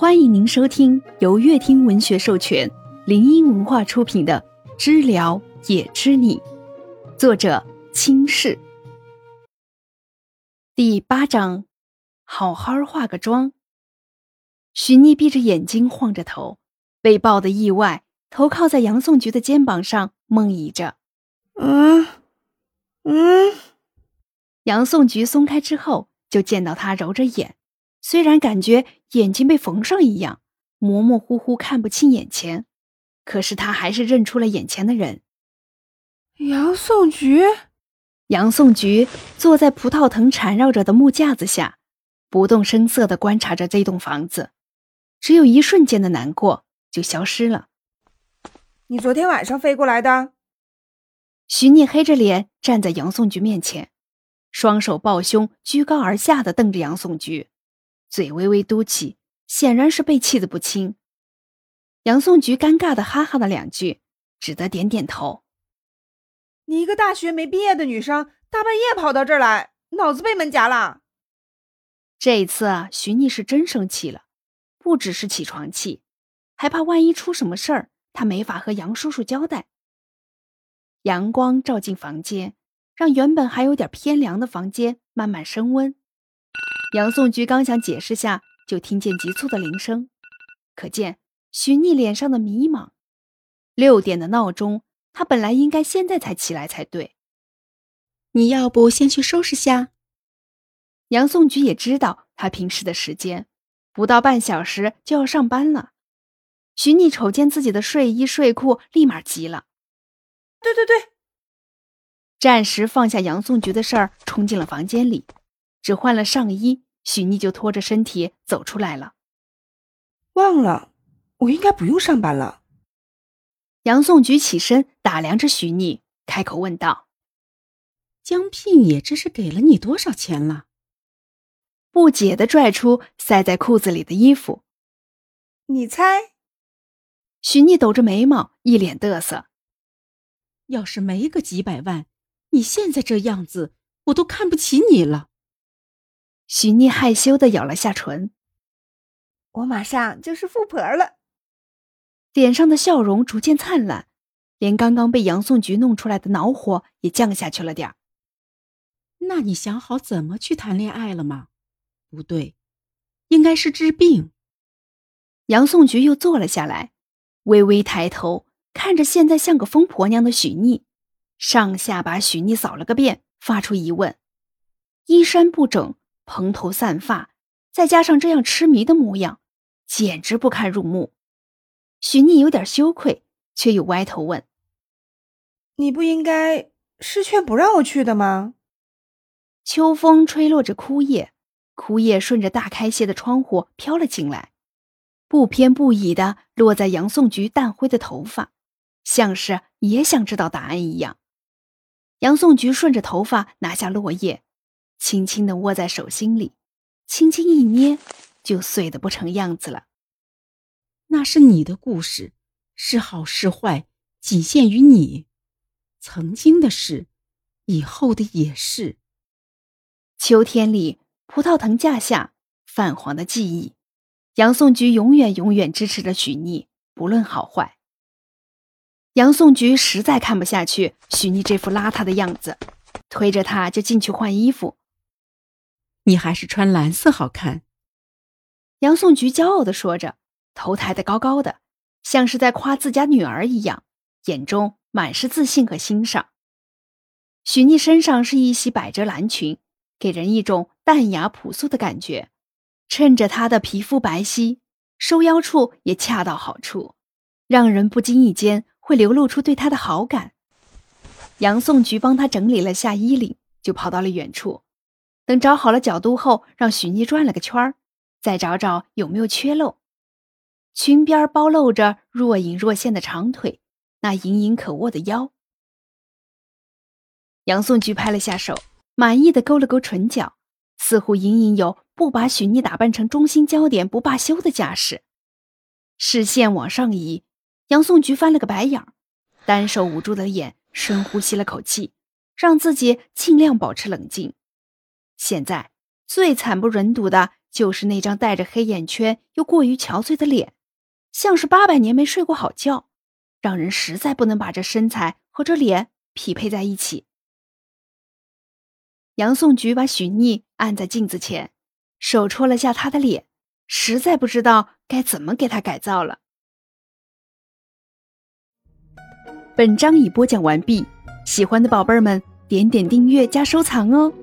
欢迎您收听由乐听文学授权、林音文化出品的《知了也知你》，作者清世。第八章，好好化个妆。许妮闭着眼睛，晃着头，被抱的意外，头靠在杨颂菊的肩膀上，梦呓着：“嗯，嗯。”杨颂菊松开之后，就见到他揉着眼。虽然感觉眼睛被缝上一样，模模糊糊看不清眼前，可是他还是认出了眼前的人。杨颂菊，杨颂菊坐在葡萄藤缠绕着的木架子下，不动声色地观察着这栋房子，只有一瞬间的难过就消失了。你昨天晚上飞过来的？徐聂黑着脸站在杨颂菊面前，双手抱胸，居高而下的瞪着杨颂菊。嘴微微嘟起，显然是被气得不轻。杨颂菊尴尬的哈哈了两句，只得点点头。你一个大学没毕业的女生，大半夜跑到这儿来，脑子被门夹了。这一次啊，徐妮是真生气了，不只是起床气，还怕万一出什么事儿，她没法和杨叔叔交代。阳光照进房间，让原本还有点偏凉的房间慢慢升温。杨颂菊刚想解释下，就听见急促的铃声，可见徐逆脸上的迷茫。六点的闹钟，他本来应该现在才起来才对。你要不先去收拾下？杨颂菊也知道他平时的时间，不到半小时就要上班了。徐逆瞅见自己的睡衣睡裤，立马急了：“对对对！”暂时放下杨颂菊的事儿，冲进了房间里。只换了上衣，许妮就拖着身体走出来了。忘了，我应该不用上班了。杨颂举起身打量着许妮，开口问道：“江聘也这是给了你多少钱了？”不解的拽出塞在裤子里的衣服。你猜？许妮抖着眉毛，一脸得瑟。要是没个几百万，你现在这样子，我都看不起你了。许妮害羞的咬了下唇，我马上就是富婆了，脸上的笑容逐渐灿烂，连刚刚被杨颂菊弄出来的恼火也降下去了点儿。那你想好怎么去谈恋爱了吗？不对，应该是治病。杨颂菊又坐了下来，微微抬头看着现在像个疯婆娘的许逆，上下把许逆扫了个遍，发出疑问：衣衫不整。蓬头散发，再加上这样痴迷的模样，简直不堪入目。许逆有点羞愧，却又歪头问：“你不应该是劝不让我去的吗？”秋风吹落着枯叶，枯叶顺着大开些的窗户飘了进来，不偏不倚的落在杨颂菊淡灰的头发，像是也想知道答案一样。杨颂菊顺着头发拿下落叶。轻轻的握在手心里，轻轻一捏，就碎得不成样子了。那是你的故事，是好是坏，仅限于你。曾经的事，以后的也是。秋天里，葡萄藤架下，泛黄的记忆。杨颂菊永远永远支持着许逆，不论好坏。杨颂菊实在看不下去许逆这副邋遢的样子，推着他就进去换衣服。你还是穿蓝色好看。”杨颂菊骄傲的说着，头抬得高高的，像是在夸自家女儿一样，眼中满是自信和欣赏。许妮身上是一袭百褶蓝裙，给人一种淡雅朴素的感觉，衬着她的皮肤白皙，收腰处也恰到好处，让人不经意间会流露出对她的好感。杨颂菊帮她整理了下衣领，就跑到了远处。等找好了角度后，让许妮转了个圈儿，再找找有没有缺漏。裙边包露着若隐若现的长腿，那隐隐可握的腰。杨颂菊拍了下手，满意的勾了勾唇角，似乎隐隐有不把许妮打扮成中心焦点不罢休的架势。视线往上移，杨颂菊翻了个白眼儿，单手捂住了眼，深呼吸了口气，让自己尽量保持冷静。现在最惨不忍睹的就是那张带着黑眼圈又过于憔悴的脸，像是八百年没睡过好觉，让人实在不能把这身材和这脸匹配在一起。杨颂菊把许逆按在镜子前，手戳了下他的脸，实在不知道该怎么给他改造了。本章已播讲完毕，喜欢的宝贝儿们点点订阅加收藏哦。